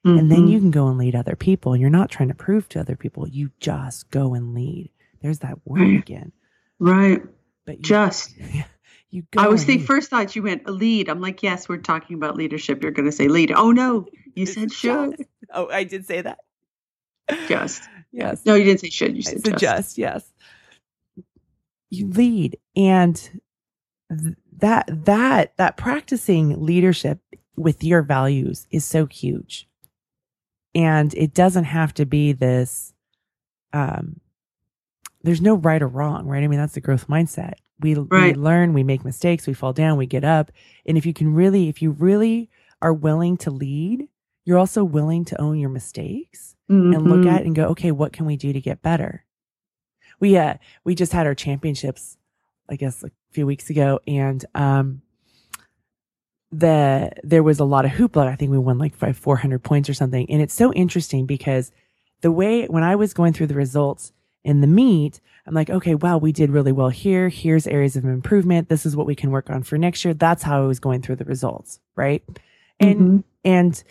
mm-hmm. and then
Mm-hmm.
you can go and lead other people. And you're not trying to prove to other people, you just go and lead. There's that word
Right.
again.
right.
But you,
Just
you go.
I was the first thought you went lead. I'm like, yes, we're talking about leadership. You're going to say lead. Oh no, you said
just.
should.
Oh, I did say that.
Just.
Yes.
No, you didn't say should. You said just.
just, yes. You lead and th- that that that practicing leadership with your values is so huge. And it doesn't have to be this um there's no right or wrong, right? I mean, that's the growth mindset. We
Right.
we learn, we make mistakes, we fall down, we get up. And if you can really if you really are willing to lead, you're also willing to own your mistakes and look
Mhm.
at and go, okay, what can we do to get better? We uh we just had our championships, I guess, a few weeks ago, and um the there was a lot of hoopla. I think we won like five four hundred points or something, and it's so interesting because the way when I was going through the results in the meet, I'm like, okay, wow, we did really well here. Here's areas of improvement. This is what we can work on for next year. That's how I was going through the results, right? And
Mhm.
and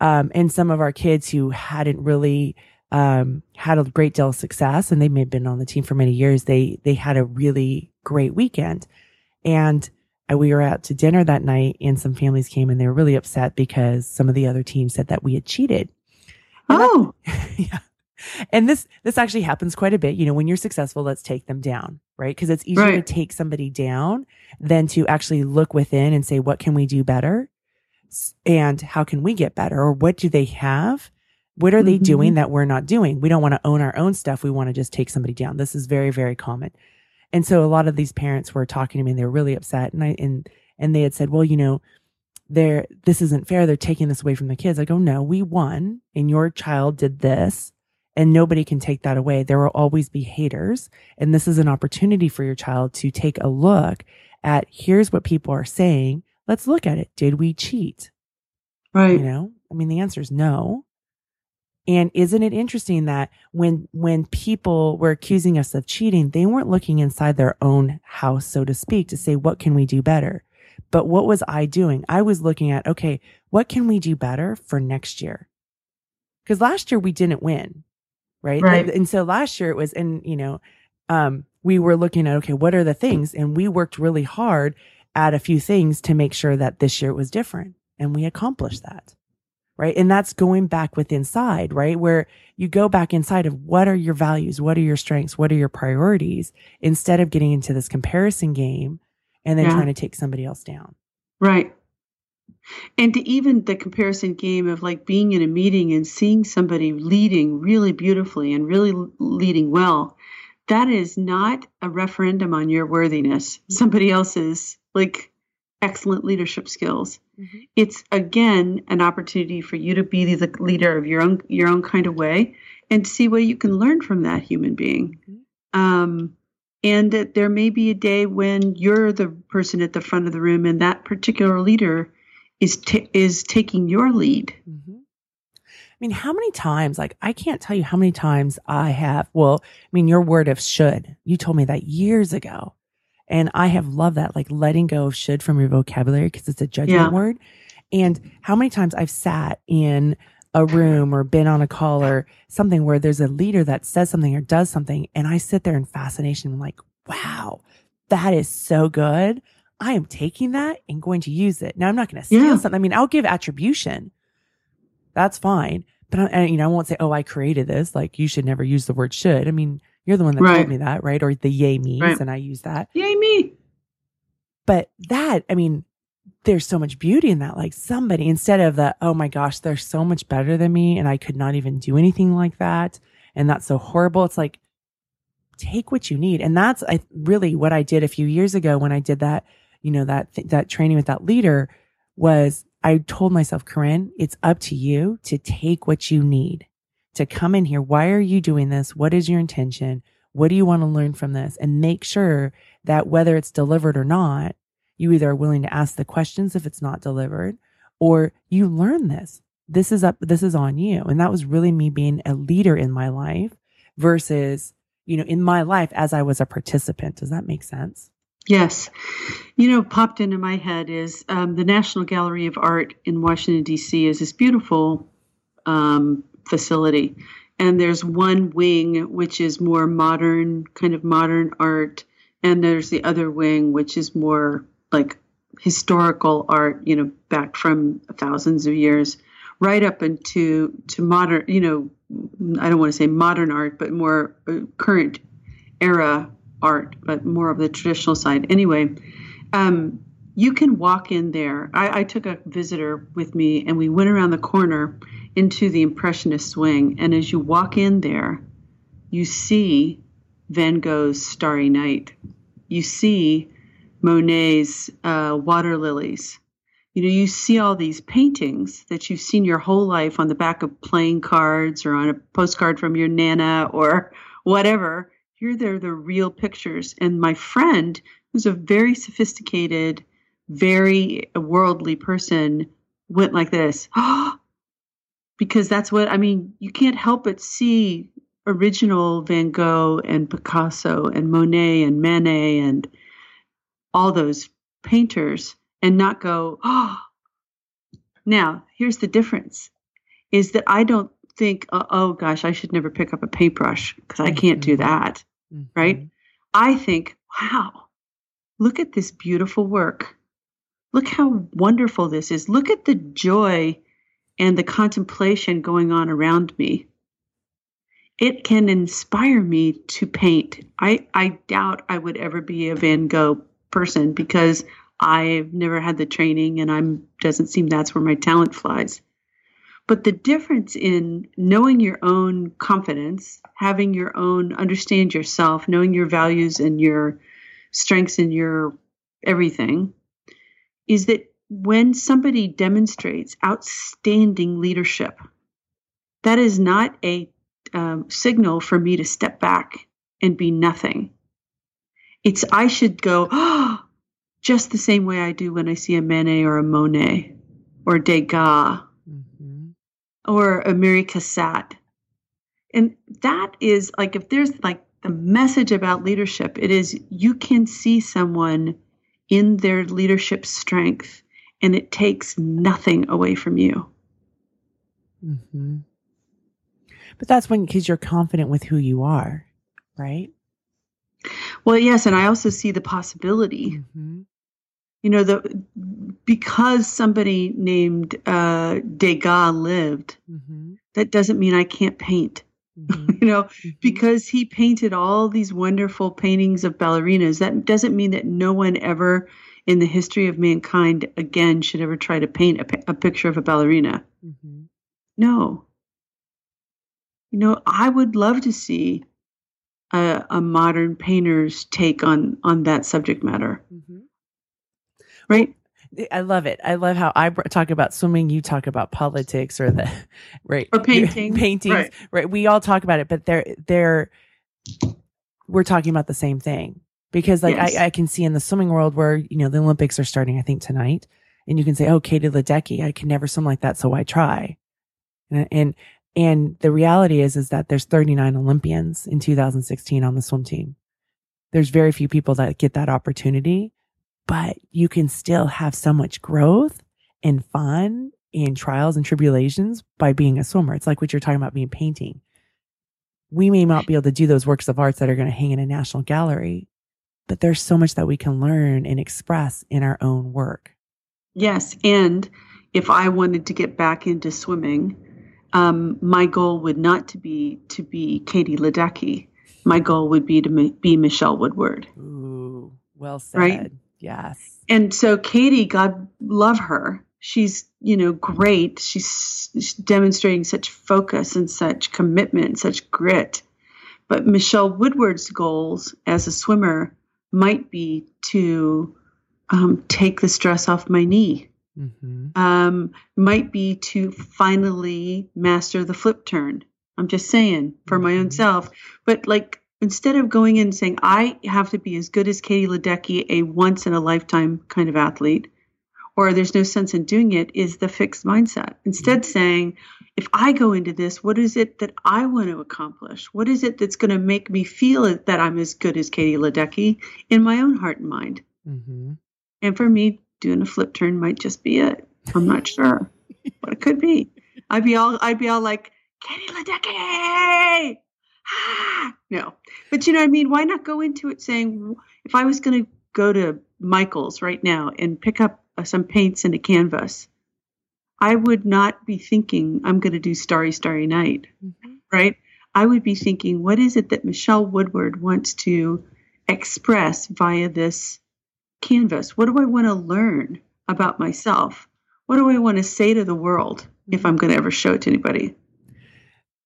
um, and some of our kids who hadn't really um, had a great deal of success, and they may have been on the team for many years. They they had a really great weekend, and uh, we were out to dinner that night, and some families came and they were really upset because some of the other teams said that we had cheated. And that-
Oh,
yeah. And this this actually happens quite a bit. You know, when you're successful, let's take them down, right? Because it's easier to take somebody down than to actually look within and say, what can we do better? And how can we get better? Or what do they have? What are they
Mhm.
doing that we're not doing? We don't want to own our own stuff. We want to just take somebody down. This is very, very common. And so a lot of these parents were talking to me and they were really upset. And I and and they had said, Well, you know, they're this isn't fair. They're taking this away from the kids. I go, no, we won and your child did this and nobody can take that away. There will always be haters. And this is an opportunity for your child to take a look at here's what people are saying. Let's look at it. Did we cheat?
right.
You know, I mean, the answer is no. And isn't it interesting that when when people were accusing us of cheating, they weren't looking inside their own house, so to speak, to say what can we do better. But what was I doing? I was looking at okay, what can we do better for next year? Because last year we didn't win, right?
Right.
And so last year it was, and you know, um, we were looking at okay, what are the things, and we worked really hard at a few things to make sure that this year was different, and we accomplished that right? And that's going back with inside, right? Where you go back inside of what are your values? What are your strengths? What are your priorities? Instead of getting into this comparison game and then
Yeah.
trying to take somebody else down.
Right. And to even the comparison game of like being in a meeting and seeing somebody leading really beautifully and really leading well, that is not a referendum on your worthiness, somebody else's like excellent leadership skills. It's again an opportunity for you to be the leader of your own your own kind of way and see what you can learn from that human being. Um, and that there may be a day when you're the person at the front of the room and that particular leader is ta- is taking your lead.
Mhm. I mean, how many times, like, I can't tell you how many times I have, well, I mean, your word of should, you told me that years ago. And I have loved that, like letting go of should from your vocabulary because it's a judgment
Yeah.
word. And how many times I've sat in a room or been on a call or something where there's a leader that says something or does something. And I sit there in fascination. I'm like, wow, that is so good. I am taking that and going to use it. Now I'm not going to steal
Yeah.
something. I mean, I'll give attribution. That's fine. But I, and, you know, I won't say, oh, I created this. Like you should never use the word should. I mean, you're the one that
Right.
told me that, right? Or the yay me's
Right.
and I use that.
Yay me!
But that, I mean, there's so much beauty in that. Like somebody, instead of the, oh my gosh, they're so much better than me and I could not even do anything like that. And that's so horrible. It's like, take what you need. And that's I, really what I did a few years ago when I did that, you know, that, that training with that leader was I told myself, Koren, it's up to you to take what you need. To come in here. Why are you doing this? What is your intention? What do you want to learn from this? And make sure that whether it's delivered or not, you either are willing to ask the questions if it's not delivered or you learn this. This is up, this is on you. And that was really me being a leader in my life versus, you know, in my life as I was a participant. Does that make sense?
Yes. You know, popped into my head is um, the National Gallery of Art in Washington, D.C. is this beautiful um, facility. And there's one wing which is more modern, kind of modern art. And there's the other wing which is more like historical art, you know, back from thousands of years, right up into to modern, you know, I don't want to say modern art, but more uh, current era art, but more of the traditional side. Anyway, um, you can walk in there. I, I, took a visitor with me, and we went around the corner into the Impressionist swing. And as you walk in there, you see Van Gogh's Starry Night. You see Monet's uh, Water Lilies. You know, you see all these paintings that you've seen your whole life on the back of playing cards or on a postcard from your nana or whatever. Here, they're the real pictures. And my friend, who's a very sophisticated, very worldly person, went like this. because that's what I mean. You can't help but see original Van Gogh and Picasso and Monet and Manet and all those painters and not go, oh. Now, here's the difference is that I don't think, oh, oh gosh, I should never pick up a paintbrush because I can't do mm-hmm. that. Mm-hmm. Right? I think, wow, look at this beautiful work. Look how wonderful this is. Look at the joy and the contemplation going on around me. It can inspire me to paint. I, I doubt I would ever be a Van Gogh person because I've never had the training and I'm doesn't seem that's where my talent flies. But the difference in knowing your own confidence, having your own understand yourself, knowing your values and your strengths and your everything is that when somebody demonstrates outstanding leadership, that is not a um, signal for me to step back and be nothing. It's I should go oh, just the same way I do when I see a Manet or a Monet or Degas mm-hmm. or a Mary Cassatt. And that is like if there's like the message about leadership, it is you can see someone in their leadership strength and it takes nothing away from you.
Mm-hmm. But that's when, because you're confident with who you are, right?
Well, yes, and I also see the possibility. Mm-hmm. You know, the because somebody named uh, Degas lived, mm-hmm. that doesn't mean I can't paint. Mm-hmm. you know, mm-hmm. because he painted all these wonderful paintings of ballerinas, that doesn't mean that no one ever in the history of mankind again should ever try to paint a, a picture of a ballerina. Mm-hmm. No. You know, I would love to see a, a modern painter's take on on that subject matter. Mm-hmm. Right?
I love it. I love how I talk about swimming. You talk about politics or the right
or painting,
paintings. Right. right. We all talk about it, but they're they're we're talking about the same thing because like yes. I, I can see in the swimming world where you know the Olympics are starting. I think tonight, and you can say, "Oh, Katie Ledecky, I can never swim like that, so I try." And, and and the reality is, is that there's 39 Olympians in 2016 on the swim team. There's very few people that get that opportunity, but you can still have so much growth and fun and trials and tribulations by being a swimmer. It's like what you're talking about being painting. We may not be able to do those works of arts that are going to hang in a national gallery, but there's so much that we can learn and express in our own work.
Yes. And if I wanted to get back into swimming, um, my goal would not to be to be Katie Ledecky. My goal would be to be Michele Woodward.
Ooh, well said. Right? Yes.
And so Katie, God love her. She's you know great. She's, she's demonstrating such focus and such commitment, such grit. But Michele Woodward's goals as a swimmer might be to um, take the stress off my knee mm-hmm. um, might be to finally master the flip turn. I'm just saying for my own
Mhm.
self. But like instead of going in and saying I have to be as good as Katie Ledecky, a once in a lifetime kind of athlete, or there's no sense in doing it, is the fixed mindset. Instead, saying, if I go into this, what is it that I want to accomplish? What is it that's going to make me feel that I'm as good as Katie Ledecky in my own heart and mind?
hmm
And for me, doing a flip turn might just be it. I'm not sure, but it could be. I'd be all I'd be all like Katie Ledecky. Ah! No, but you know what I mean. Why not go into it saying, if I was going to go to Michael's right now and pick up uh, some paints and a canvas, I would not be thinking I'm going to do Starry Starry Night mm-hmm. right? I would be thinking, what is it that Michele Woodward wants to express via this canvas? What do I want to learn about myself? What do I want to say to the world if mm-hmm. I'm going to ever show it to anybody?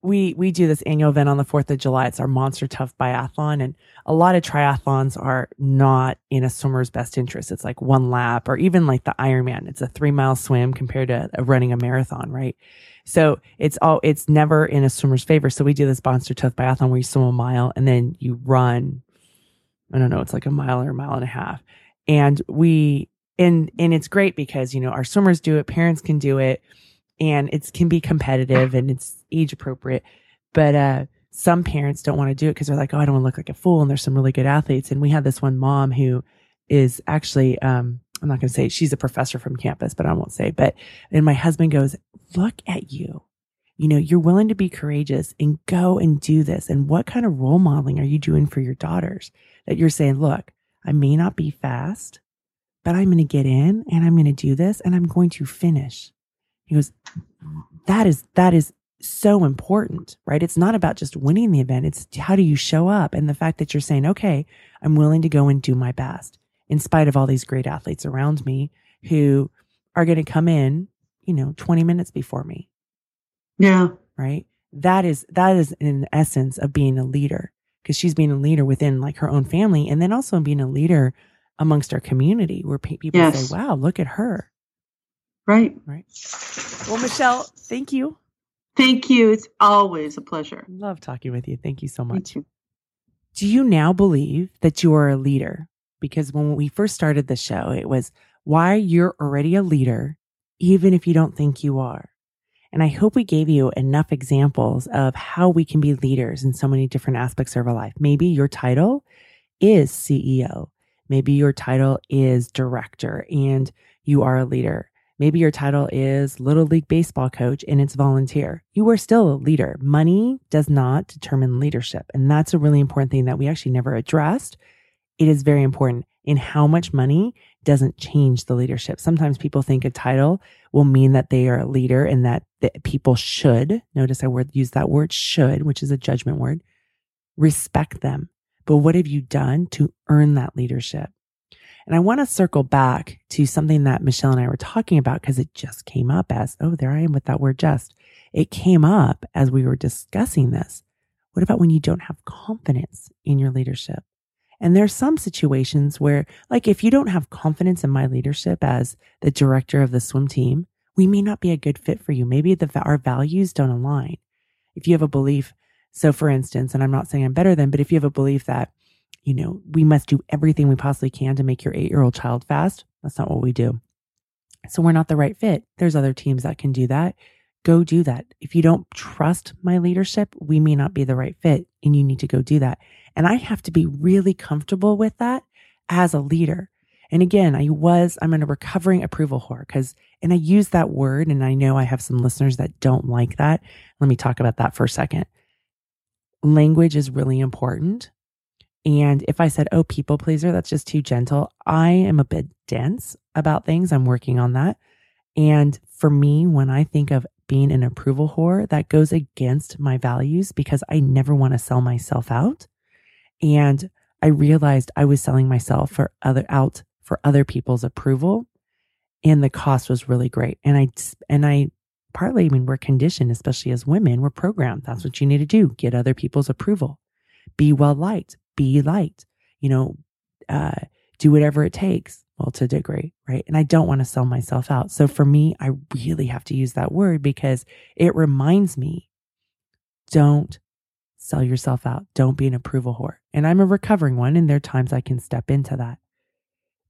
We we do this annual event on the 4th of July. It's our Monster Tough Biathlon. And a lot of triathlons are not in a swimmer's best interest. It's like one lap or even like the Ironman. It's a three mile swim compared to running a marathon, right? So it's all, it's never in a swimmer's favor. So we do this Monster Tough Biathlon where you swim a mile and then you run, I don't know, it's like a mile or a mile and a half. And we, and, and it's great because, you know, our swimmers do it, parents can do it and it can be competitive and it's age appropriate. But uh, some parents don't want to do it because they're like, oh, I don't want to look like a fool. And there's some really good athletes. And we had this one mom who is actually, um, I'm not going to say she's a professor from campus, but I won't say. But and my husband goes, look at you. You know, you're willing to be courageous and go and do this. And what kind of role modeling are you doing for your daughters that you're saying, look, I may not be fast, but I'm going to get in and I'm going to do this and I'm going to finish. He goes, that is, that is so important, right? It's not about just winning the event. It's how do you show up? And the fact that you're saying, okay, I'm willing to go and do my best in spite of all these great athletes around me who are going to come in, you know, 20 minutes before me,
Yeah.
right? That is, that is in essence of being a leader because she's being a leader within like her own family and then also being a leader amongst our community where people
Yes.
say, wow, look at her.
Right.
Right. Well, Michelle, thank you.
Thank you. It's always a pleasure.
Love talking with you. Thank you so much.
too.
Do you now believe that you are a leader? Because when we first started the show, it was why you're already a leader, even if you don't think you are. And I hope we gave you enough examples of how we can be leaders in so many different aspects of our life. Maybe your title is CEO. Maybe your title is director and you are a leader. Maybe your title is Little League Baseball coach and it's volunteer. You are still a leader. Money does not determine leadership. And that's a really important thing that we actually never addressed. It is very important in how much money doesn't change the leadership. Sometimes people think a title will mean that they are a leader and that, that people should, notice I word, use that word should, which is a judgment word, respect them. But what have you done to earn that leadership? And I want to circle back to something that Michelle and I were talking about because it just came up as, oh, there I am with that word just. It came up as we were discussing this. What about when you don't have confidence in your leadership? And there's some situations where, like, if you don't have confidence in my leadership as the director of the swim team, we may not be a good fit for you. Maybe the, our values don't align. If you have a belief, so for instance, and I'm not saying I'm better than, but if you have a belief that you know, we must do everything we possibly can to make your eight year old child fast. That's not what we do. So we're not the right fit. There's other teams that can do that. Go do that. If you don't trust my leadership, we may not be the right fit and you need to go do that. And I have to be really comfortable with that as a leader. And again, I was, I'm in a recovering approval whore because, and I use that word and I know I have some listeners that don't like that. Let me talk about that for a second. Language is really important. And if I said, oh, people pleaser, that's just too gentle. I am a bit dense about things. I'm working on that. And for me, when I think of being an approval whore, that goes against my values because I never want to sell myself out. And I realized I was selling myself for other out for other people's approval. And the cost was really great. And I, and I partly, I mean, we're conditioned, especially as women, we're programmed. That's what you need to do. Get other people's approval. Be well liked, be liked, you know, uh, do whatever it takes. Well, to a degree, right? And I don't want to sell myself out. So for me, I really have to use that word because it reminds me don't sell yourself out. Don't be an approval whore. And I'm a recovering one, and there are times I can step into that.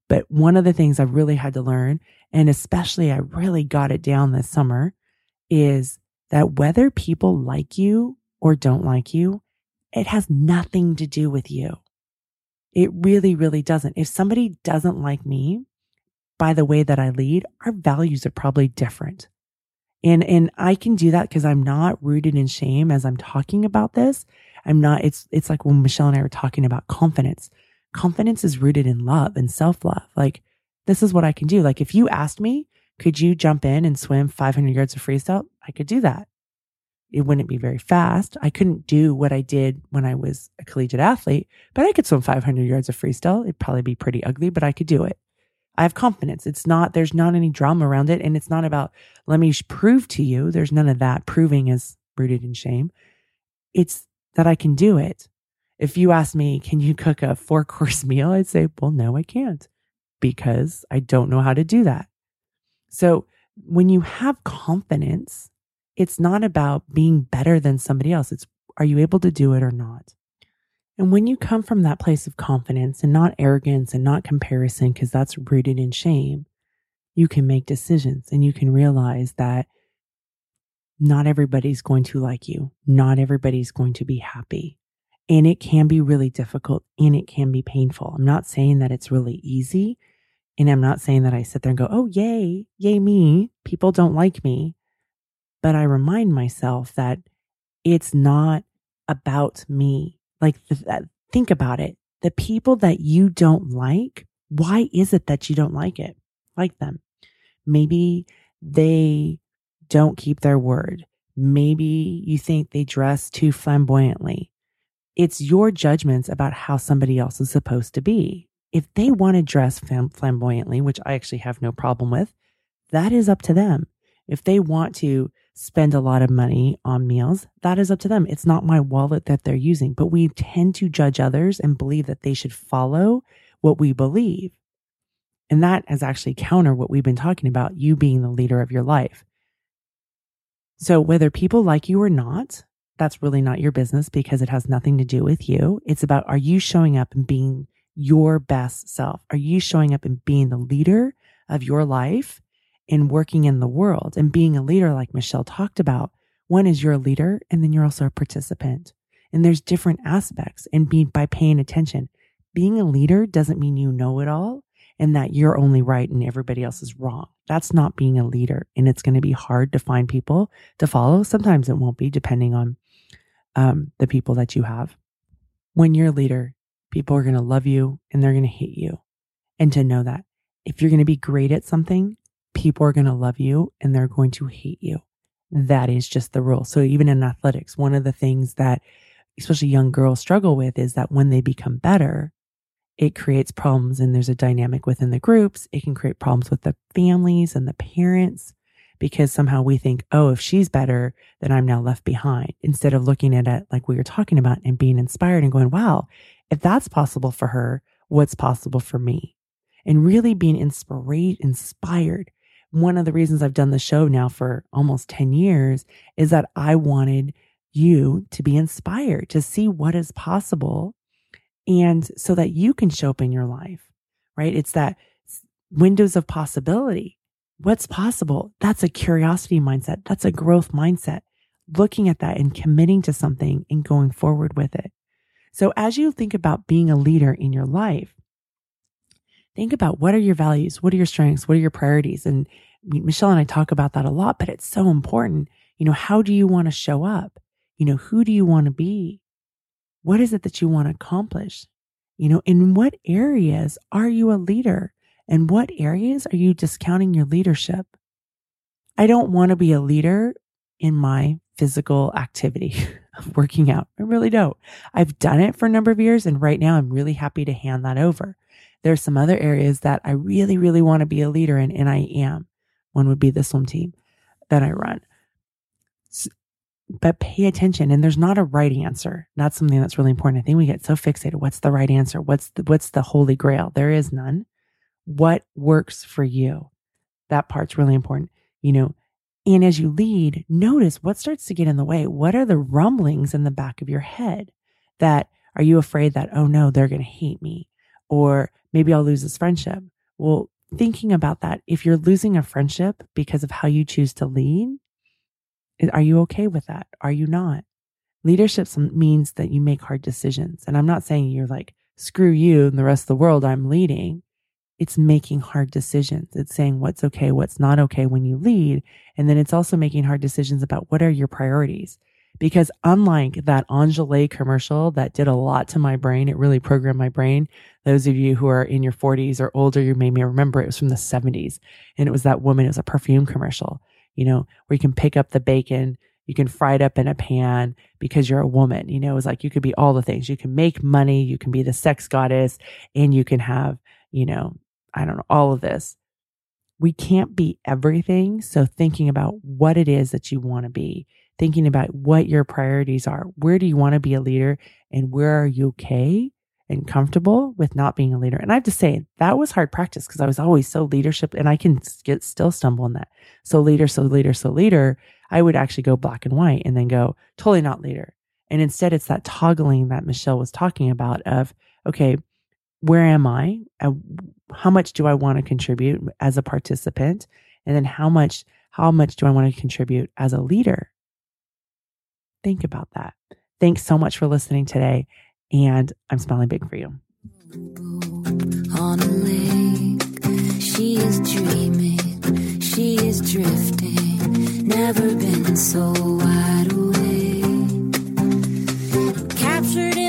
But one of the things I really had to learn, and especially I really got it down this summer, is that whether people like you or don't like you, it has nothing to do with you. It really, really doesn't. If somebody doesn't like me by the way that I lead, our values are probably different. And, and I can do that because I'm not rooted in shame as I'm talking about this. I'm not, it's, it's like when Michelle and I were talking about confidence. Confidence is rooted in love and self love. Like, this is what I can do. Like, if you asked me, could you jump in and swim 500 yards of freestyle? I could do that. It wouldn't be very fast. I couldn't do what I did when I was a collegiate athlete, but I could swim 500 yards of freestyle. It'd probably be pretty ugly, but I could do it. I have confidence. It's not, there's not any drama around it. And it's not about, let me prove to you. There's none of that. Proving is rooted in shame. It's that I can do it. If you ask me, can you cook a four course meal? I'd say, well, no, I can't because I don't know how to do that. So when you have confidence, it's not about being better than somebody else. It's are you able to do it or not? And when you come from that place of confidence and not arrogance and not comparison, because that's rooted in shame, you can make decisions and you can realize that not everybody's going to like you. Not everybody's going to be happy. And it can be really difficult and it can be painful. I'm not saying that it's really easy. And I'm not saying that I sit there and go, oh, yay, yay, me. People don't like me. But I remind myself that it's not about me. Like, think about it. The people that you don't like, why is it that you don't like it? Like them. Maybe they don't keep their word. Maybe you think they dress too flamboyantly. It's your judgments about how somebody else is supposed to be if they want to dress flamboyantly, which I actually have no problem with, that is up to them. If they want to spend a lot of money on meals, that is up to them. It's not my wallet that they're using, but we tend to judge others and believe that they should follow what we believe. And that is actually counter what we've been talking about, you being the leader of your life. So whether people like you or not, that's really not your business because it has nothing to do with you. It's about, are you showing up and being your best self? Are you showing up and being the leader of your life and working in the world and being a leader, like Michelle talked about? One is you're a leader and then you're also a participant. And there's different aspects and by paying attention. Being a leader doesn't mean you know it all and that you're only right and everybody else is wrong. That's not being a leader. And it's going to be hard to find people to follow. Sometimes it won't be, depending on um, the people that you have. When you're a leader, people are going to love you and they're going to hate you. And to know that if you're going to be great at something, people are going to love you and they're going to hate you. That is just the rule. So even in athletics, one of the things that especially young girls struggle with is that when they become better, it creates problems and there's a dynamic within the groups. It can create problems with the families and the parents because somehow we think, oh, if she's better, then I'm now left behind instead of looking at it like we were talking about and being inspired and going, wow, if that's possible for her, what's possible for me? And really being inspired, inspired. One of the reasons I've done the show now for almost 10 years is that I wanted you to be inspired to see what is possible and so that you can show up in your life, right? It's that windows of possibility. What's possible? That's a curiosity mindset. That's a growth mindset. Looking at that and committing to something and going forward with it. So as you think about being a leader in your life, think about what are your values? What are your strengths? What are your priorities? And Michelle and I talk about that a lot, but it's so important. You know, how do you want to show up? You know, who do you want to be? What is it that you want to accomplish? You know, in what areas are you a leader? And what areas are you discounting your leadership? I don't want to be a leader in my physical activity of working out. I really don't. I've done it for a number of years and right now I'm really happy to hand that over. There's some other areas that I really, really want to be a leader in and I am. One would be the swim team that I run. But pay attention and there's not a right answer. That's something that's really important. I think we get so fixated. What's the right answer? What's the, what's the holy grail? There is none. What works for you? That part's really important. You know, And as you lead, notice what starts to get in the way. What are the rumblings in the back of your head that are you afraid that, oh no, they're going to hate me? Or maybe I'll lose this friendship. Well, thinking about that, if you're losing a friendship because of how you choose to lead, are you okay with that? Are you not? Leadership means that you make hard decisions. And I'm not saying you're like, screw you and the rest of the world, I'm leading. It's making hard decisions. It's saying what's okay, what's not okay when you lead. And then it's also making hard decisions about what are your priorities. Because unlike that Enjoli commercial that did a lot to my brain, it really programmed my brain. Those of you who are in your 40s or older, you may remember it was from the 70s. And it was that woman, it was a perfume commercial, you know, where you can pick up the bacon, you can fry it up in a pan because you're a woman. You know, it's like you could be all the things. You can make money, you can be the sex goddess, and you can have, you know, I don't know, all of this. We can't be everything. So thinking about what it is that you want to be, thinking about what your priorities are. Where do you want to be a leader and where are you okay and comfortable with not being a leader? And I have to say that was hard practice because I was always so leadership and I can get still stumble in that. So leader, so leader, so leader. I would actually go black and white and then go totally not leader. And instead, it's that toggling that Michele was talking about of, okay, where am I? How much do I want to contribute as a participant? And then how much, how much do I want to contribute as a leader? think about that. Thanks so much for listening today. And I'm smiling big for you. On a lake, she is dreaming, she is drifting, never been so wide awake. Captured in